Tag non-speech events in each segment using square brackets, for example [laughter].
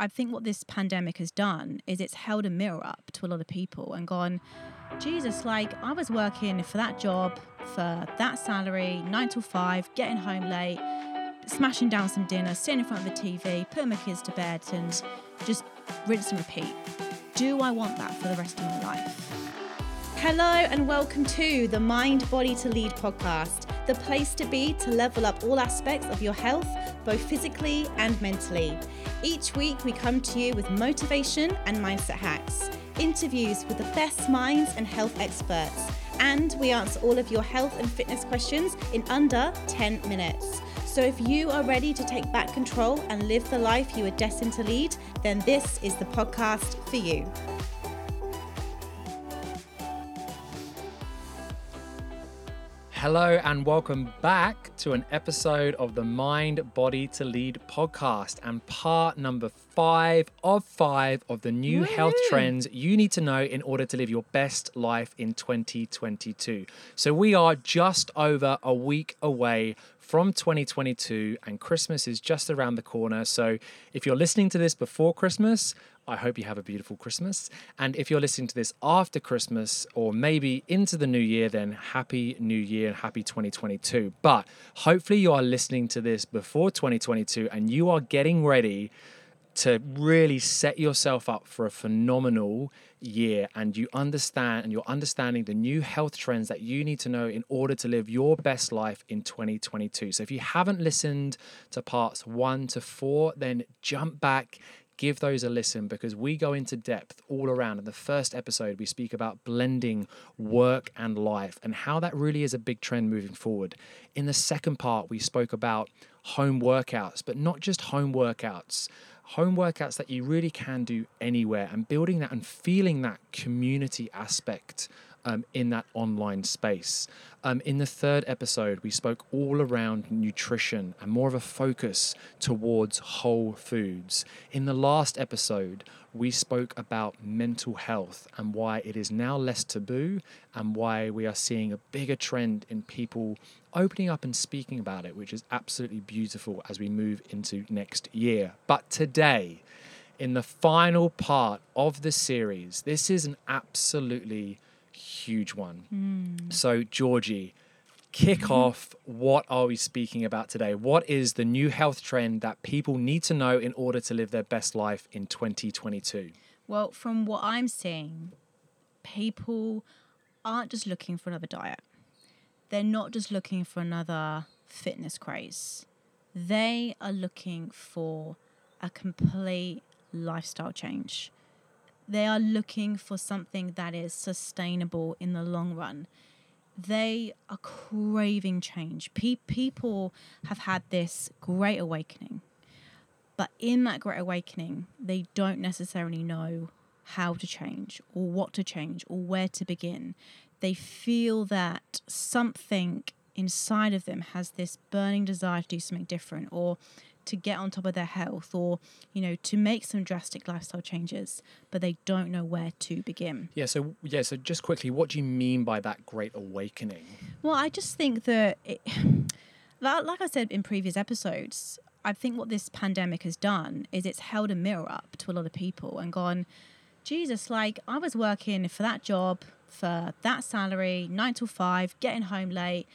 I think what this pandemic has done is it's held a mirror up to a lot of people and gone, Jesus, like I was working for that job for that salary, nine till five, getting home late, smashing down some dinner, sitting in front of the TV, putting my kids to bed, and just rinse and repeat. Do I want that for the rest of my life? Hello, and welcome to the Mind Body to Lead podcast, the place to be to level up all aspects of your health, both physically and mentally. Each week, we come to you with motivation and mindset hacks, interviews with the best minds and health experts, and we answer all of your health and fitness questions in under 10 minutes. So, if you are ready to take back control and live the life you are destined to lead, then this is the podcast for you. Hello, and welcome back to an episode of the Mind Body to Lead podcast and part number five of five of the new health trends you need to know in order to live your best life in 2022. So, we are just over a week away from 2022, and Christmas is just around the corner. So, if you're listening to this before Christmas, I hope you have a beautiful Christmas. And if you're listening to this after Christmas or maybe into the new year, then happy new year and happy 2022. But hopefully, you are listening to this before 2022 and you are getting ready to really set yourself up for a phenomenal year and you understand and you're understanding the new health trends that you need to know in order to live your best life in 2022. So if you haven't listened to parts 1 to 4 then jump back give those a listen because we go into depth all around. In the first episode, we speak about blending work and life and how that really is a big trend moving forward. In the second part, we spoke about home workouts, but not just home workouts. Home workouts that you really can do anywhere and building that and feeling that community aspect um, in that online space. Um, in the third episode, we spoke all around nutrition and more of a focus towards whole foods. In the last episode, we spoke about mental health and why it is now less taboo and why we are seeing a bigger trend in people opening up and speaking about it, which is absolutely beautiful as we move into next year. But today, in the final part of the series, this is an absolutely huge one. Hmm. So, Georgie, kick Mm-hmm. off. What are we speaking about today? What is the new health trend that people need to know in order to live their best life in 2022? Well, from what I'm seeing, people aren't just looking for another diet. They're not just looking for another fitness craze. They are looking for a complete lifestyle change. They are looking for something that is sustainable in the long run. They are craving change. Pe- people have had this great awakening but in that great awakening, they don't necessarily know how to change or what to change or where to begin. They feel that something inside of them has this burning desire to do something different or to get on top of their health or, you know, to make some drastic lifestyle changes, but they don't know where to begin. Yeah, so yeah, so just quickly, what do you mean by that great awakening? Well, I just think that, it, [sighs] like like I said in previous episodes, I think what this pandemic has done is it's held a mirror up to a lot of people and gone, Jesus, like I was working for that job for that salary, nine till five, getting home late,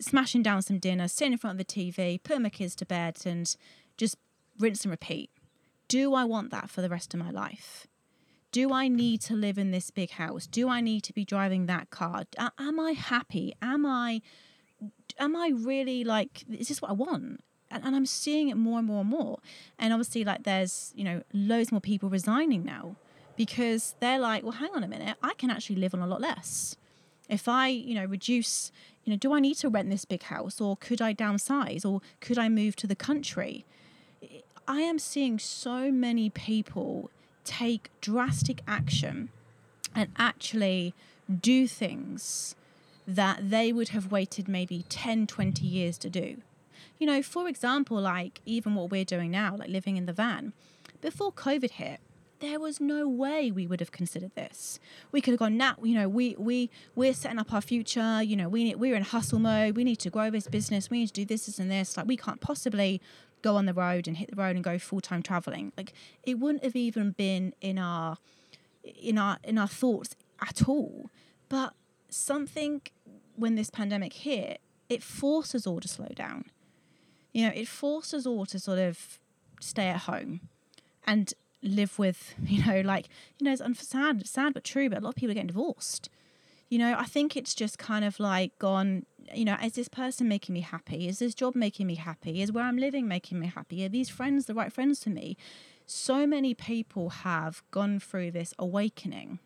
smashing down some dinner, sitting in front of the TV, putting my kids to bed, and just rinse and repeat. Do I want that for the rest of my life? Do I need to live in this big house? Do I need to be driving that car? A- am I happy? Am I am I really like is this what I want? And, and I'm seeing it more and more and more. And obviously like there's, you know, loads more people resigning now because they're like, well, hang on a minute, I can actually live on a lot less. If I, you know, reduce, you know, do I need to rent this big house or could I downsize or could I move to the country? I am seeing so many people take drastic action and actually do things that they would have waited maybe 10, 20 years to do. You know, for example, like even what we're doing now, like living in the van, before COVID hit, there was no way we would have considered this. We could have gone, nah, you know, we we we're setting up our future. You know, we we're in hustle mode. We need to grow this business. We need to do this, this, and this. Like we can't possibly go on the road and hit the road and go full time traveling. Like it wouldn't have even been in our in our in our thoughts at all. But something when this pandemic hit, it forced us all to slow down. You know, it forced us all to sort of stay at home and live with, [laughs] you know, like, you know, it's sad, sad but true, but a lot of people are getting divorced. You know, I think it's just kind of like gone, you know, is this person making me happy? Is this job making me happy? Is where I'm living making me happy? Are these friends the right friends for me? So many people have gone through this awakening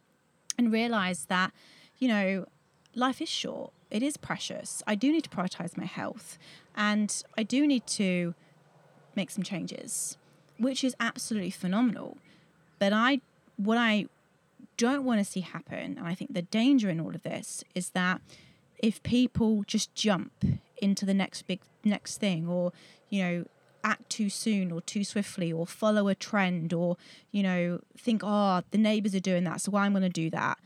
and realized that, you know, life is short. It is precious. I do need to prioritize my health and I do need to make some changes, which is absolutely phenomenal. But I, what I don't want to see happen, and I think the danger in all of this is that if people just jump into the next big next thing, or you know, act too soon or too swiftly, or follow a trend, or you know, think, oh, the neighbors are doing that, so why I'm going to do that.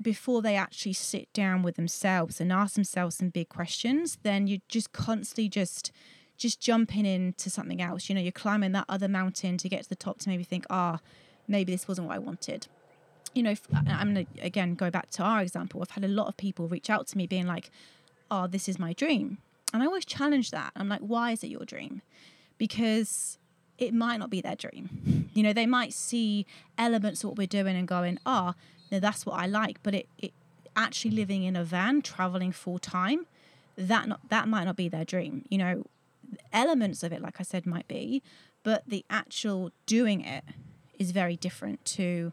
Before they actually sit down with themselves and ask themselves some big questions, then you're just constantly just just jumping into something else. You know, you're climbing that other mountain to get to the top to maybe think, ah, oh, maybe this wasn't what I wanted you know, I'm going to again go back to our example. I've had a lot of people reach out to me being like, oh, this is my dream. And I always challenge that. I'm like, why is it your dream? Because it might not be their dream. You know, they might see elements of what we're doing and going, ah, oh, no, that's what I like. But it, it actually living in a van, traveling full time, that not that might not be their dream. You know, elements of it, like I said, might be, but the actual doing it is very different to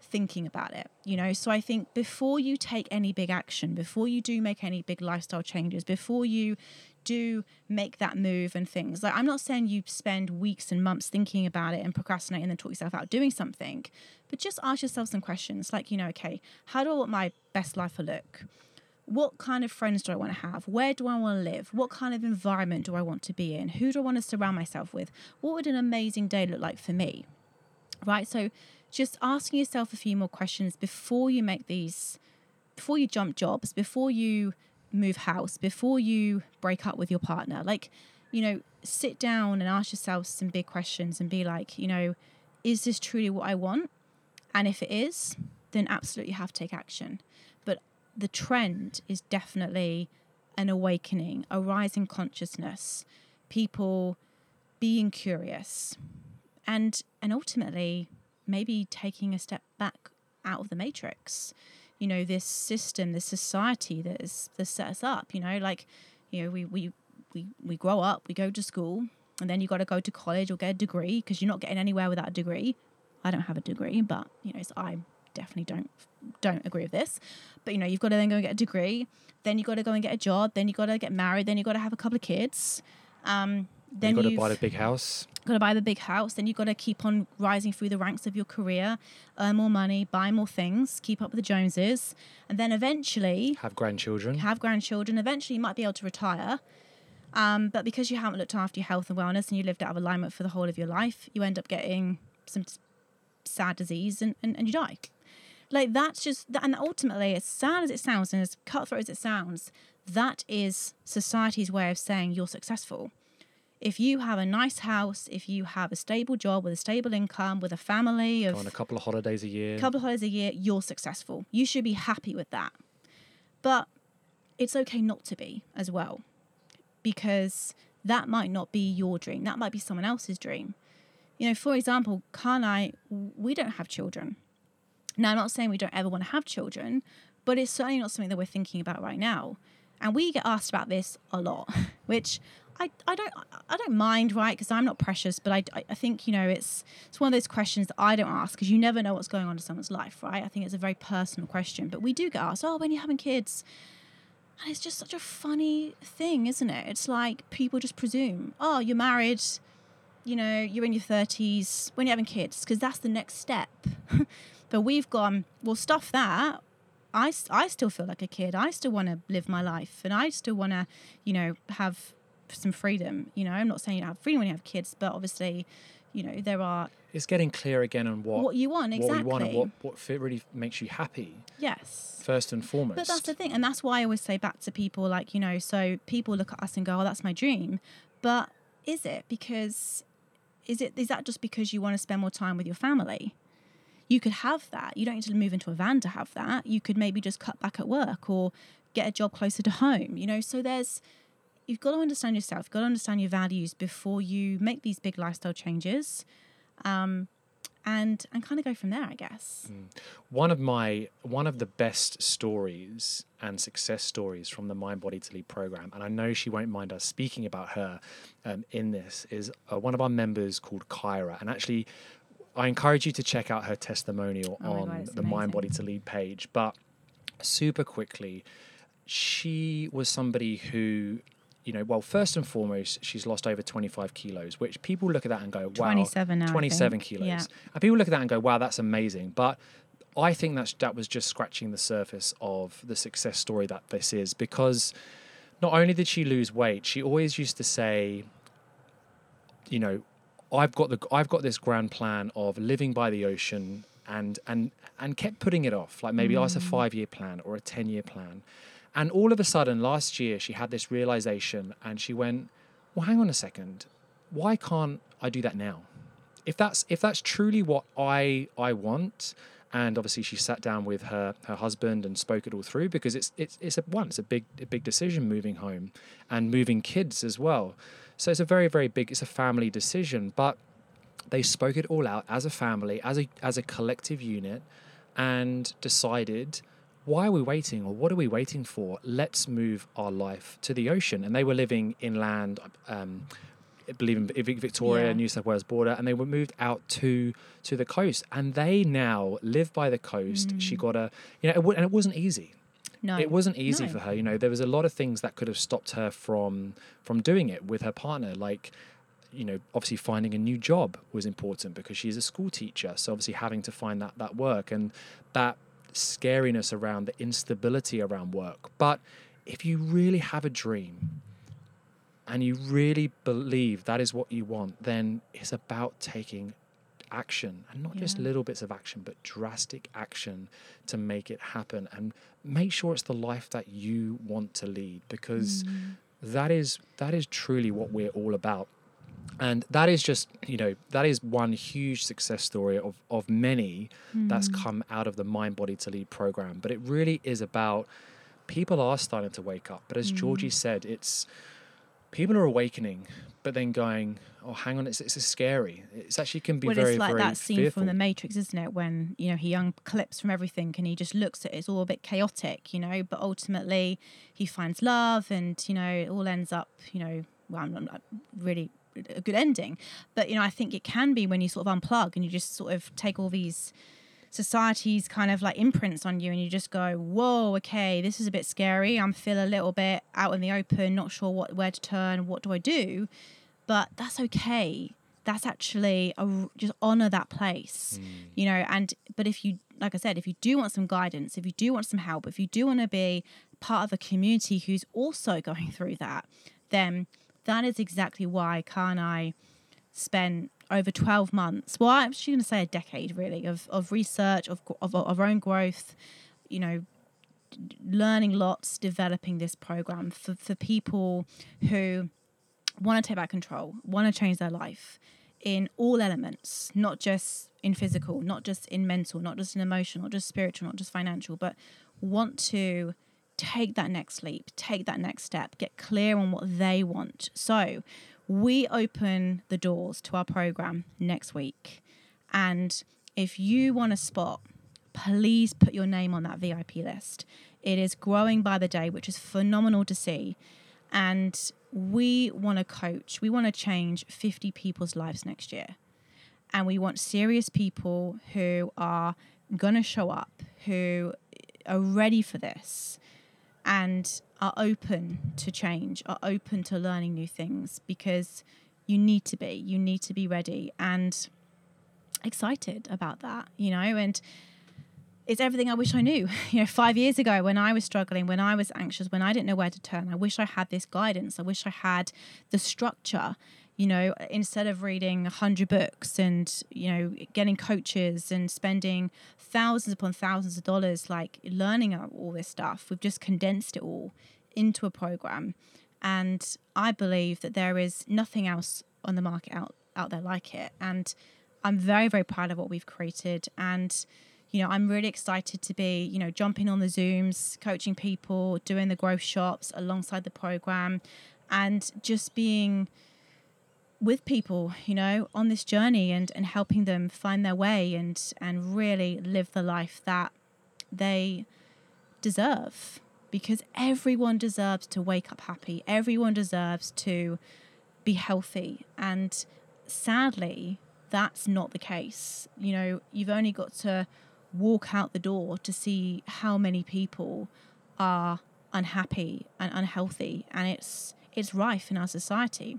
thinking about it, you know. So I think before you take any big action, before you do make any big lifestyle changes, before you do make that move and things, like I'm not saying you spend weeks and months thinking about it and procrastinating and then talk yourself out doing something, but just ask yourself some questions like, you know, okay, how do I want my best life to look? What kind of friends do I want to have? Where do I want to live? What kind of environment do I want to be in? Who do I want to surround myself with? What would an amazing day look like for me? Right? So just asking yourself a few more questions before you make these, before you jump jobs, before you move house, before you break up with your partner. Like, you know, sit down and ask yourself some big questions and be like, you know, is this truly what I want? And if it is, then absolutely have to take action. The trend is definitely an awakening, a rising consciousness, people being curious, and and ultimately maybe taking a step back out of the matrix. You know this system this society that is that set us up you know like you know we we we, we grow up we go to school and then you got to go to college or get a degree because you're not getting anywhere without a degree. I don't have a degree but you know so i definitely don't don't agree with this but you know you've got to then go and get a degree then you've got to go and get a job then you've got to get married then you've got to have a couple of kids um, then you've got to buy the big house. Got to buy the big house. Then you've got to keep on rising through the ranks of your career, earn more money, buy more things, keep up with the Joneses, and then eventually have grandchildren. Have grandchildren. Eventually, you might be able to retire. Um, but because you haven't looked after your health and wellness and you lived out of alignment for the whole of your life, you end up getting some sad disease and, and, and you die. Like that's just, and ultimately, as sad as it sounds and as cutthroat as it sounds, that is society's way of saying you're successful if you have a nice house, if you have a stable job with a stable income, with a family of on a couple of holidays a year, a couple of holidays a year, you're successful. You should be happy with that. But it's okay not to be as well, because that might not be your dream. That might be someone else's dream. You know, for example, Kyle and I, we don't have children. Now, I'm not saying we don't ever want to have children, but it's certainly not something that we're thinking about right now. And we get asked about this a lot, [laughs] which I, I don't I don't mind right? Because I'm not precious but I, I think you know it's it's one of those questions that I don't ask because you never know what's going on in someone's life right? I think it's a very personal question but we do get asked oh when you're having kids. And it's just such a funny thing isn't it? It's like people just presume oh you're married you know you're in your 30s when you're having kids because that's the next step [laughs] but we've gone um, well stuff that I, I still feel like a kid. I still want to live my life and I still want to, you know, have some freedom. You know, I'm not saying you have freedom when you have kids, but obviously, you know, there are. It's getting clear again on what what you want exactly. What you want and what what really makes you happy. Yes. First and foremost. But that's the thing, and that's why I always say back to people like you know, so people look at us and go, "Oh, that's my dream," but is it because is it is that just because you want to spend more time with your family? You could have that. You don't need to move into a van to have that. You could maybe just cut back at work or get a job closer to home, you know? So there's you've got to understand yourself, you've got to understand your values before you make these big lifestyle changes. Um, and and kind of go from there, I guess. Mm. One of my one of the best stories and success stories from the Mind Body to Lead program, and I know she won't mind us speaking about her um, in this, is uh, one of our members called Kyra, and actually. I encourage you to check out her testimonial Oh on God, the Mind Body to Lead page. But super quickly, she was somebody who, you know, well, first and foremost, she's lost over 25 kilos, which people look at that and go, wow, 27 now, 27 kilos. Yeah. And people look at that and go, wow, that's amazing. But I think that's, that was just scratching the surface of the success story that this is because not only did she lose weight, she always used to say, you know, I've got the I've got this grand plan of living by the ocean and and and kept putting it off. Like maybe oh, it's a mm. five year plan or a ten year plan. And all of a sudden last year she had this realization and she went, Well hang on a second, why can't I do that now? If that's if that's truly what I I want, and obviously she sat down with her her husband and spoke it all through because it's it's it's a one it's a big a big decision moving home and moving kids as well so it's a very very big it's a family decision but they spoke it all out as a family as a as a collective unit and decided why are we waiting or what are we waiting for let's move our life to the ocean and they were living inland um, I believe in Victoria, Yeah. New South Wales border, and they were moved out to to the coast, and they now live by the coast. She got a, you know, it, wa- and it wasn't easy. No. It wasn't easy No. for her. You know, there was a lot of things that could have stopped her from from doing it with her partner, like. You know, obviously finding a new job was important because she's a school teacher. So obviously having to find that that work and that scariness around the instability around work. But if you really have a dream, and you really believe that is what you want, then it's about taking action and not just little bits of action, but drastic action to make it happen and make sure it's the life that you want to lead because mm. that is that is truly what we're all about. And that is just, you know, that is one huge success story of, of many that's mm. come out of the Mind Body to Lead program. But it really is about people are starting to wake up. But as Georgie mm. said, it's people are awakening, but then going, oh, hang on, it's, it's scary. It's actually can be well, very, it's like very that scene fearful. from The Matrix, isn't it? When you know he unclips from everything and he just looks at it. It's all a bit chaotic, you know. But ultimately, he finds love, and you know, it all ends up, you know, well, I'm not really a good ending. But you know, I think it can be when you sort of unplug and you just sort of take all these society's kind of like imprints on you and you just go whoa okay this is a bit scary. I'm feel a little bit out in the open not sure what where to turn what do i do? But that's okay. That's actually a, just honor that place hmm. you know and but if you like i said if you do want some guidance if you do want some help if you do want to be part of a community who's also going through that then that is exactly why and I spent over 12 months. Well i'm actually going to say a decade really of, of research of, of, of our own growth you know learning lots developing this program for, for people who want to take back control want to change their life in all elements not just in physical not just in mental not just in emotional not just spiritual not just financial but want to take that next leap take that next step get clear on what they want. So we open the doors to our program next week. And if you want a spot, please put your name on that VIP list. It is growing by the day, which is phenomenal to see. And we want to coach, we want to change 50 people's lives next year. And we want serious people who are going to show up, who are ready for this and are open to change, are open to learning new things because you need to be. You need to be ready and excited about that, you know, and it's everything I wish I knew. [laughs] You know, five years ago when I was struggling, when I was anxious, when I didn't know where to turn, I wish I had this guidance. I wish I had the structure. You know, instead of reading a hundred books and you know getting coaches and spending thousands upon thousands of dollars, like learning all this stuff, we've just condensed it all into a program, And I believe that there is nothing else on the market out, out there like it. And I'm very, very proud of what we've created. And, you know, I'm really excited to be, you know, jumping on the Zooms, coaching people, doing the growth shops alongside the program, and just being with people, you know, on this journey and, and helping them find their way and and really live the life that they deserve. Because everyone deserves to wake up happy. Everyone deserves to be healthy. And sadly, that's not the case. You know, you've only got to walk out the door to see how many people are unhappy and unhealthy and it's it's rife in our society.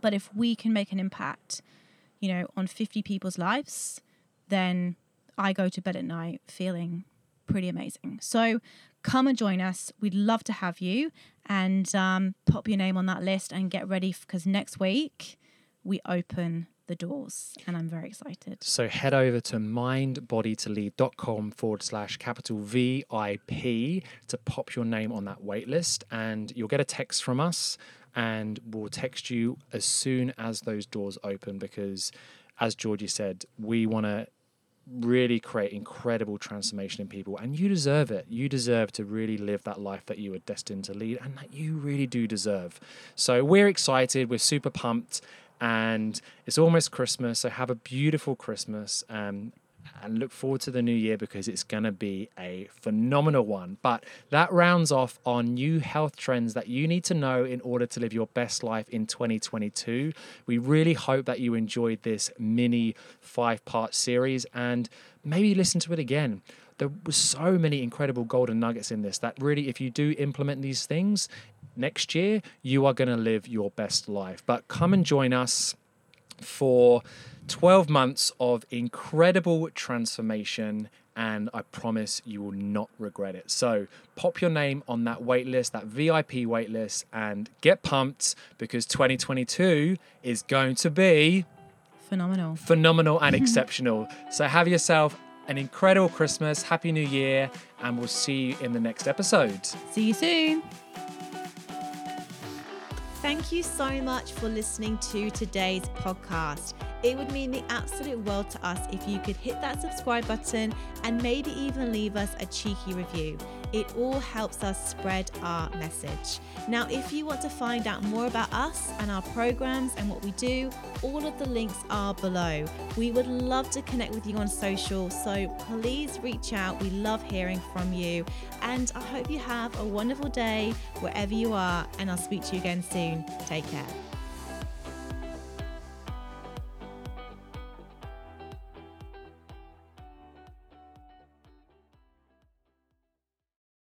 But if we can make an impact, you know, on 50 people's lives, then I go to bed at night feeling pretty amazing. So come and join us. We'd love to have you and um, pop your name on that list and get ready because next week we open the doors and I'm very excited. So head over to mindbodytolead.com forward slash capital VIP to pop your name on that waitlist and you'll get a text from us and we'll text you as soon as those doors open because as Georgie said, we want to really create incredible transformation in people and you deserve it you deserve to really live that life that you were destined to lead and that you really do deserve so we're excited we're super pumped and it's almost Christmas. So have a beautiful Christmas. Um, and look forward to the new year because it's going to be a phenomenal one. But that rounds off our new health trends that you need to know in order to live your best life in 2022. We really hope that you enjoyed this mini five part series and maybe listen to it again there were so many incredible golden nuggets in this that really, if you do implement these things next year, you are going to live your best life. But come and join us for 12 months of incredible transformation and I promise you will not regret it. So pop your name on that waitlist, that VIP waitlist, and get pumped because 2022 is going to be phenomenal, phenomenal and [laughs] exceptional. So have yourself an incredible Christmas, Happy New Year, and we'll see you in the next episode. See you soon. Thank you so much for listening to today's podcast. It would mean the absolute world to us if you could hit that subscribe button and maybe even leave us a cheeky review. It all helps us spread our message. Now, if you want to find out more about us and our programs and what we do, all of the links are below. We would love to connect with you on social, so please reach out. We love hearing from you. And I hope you have a wonderful day wherever you are, and I'll speak to you again soon. Take care.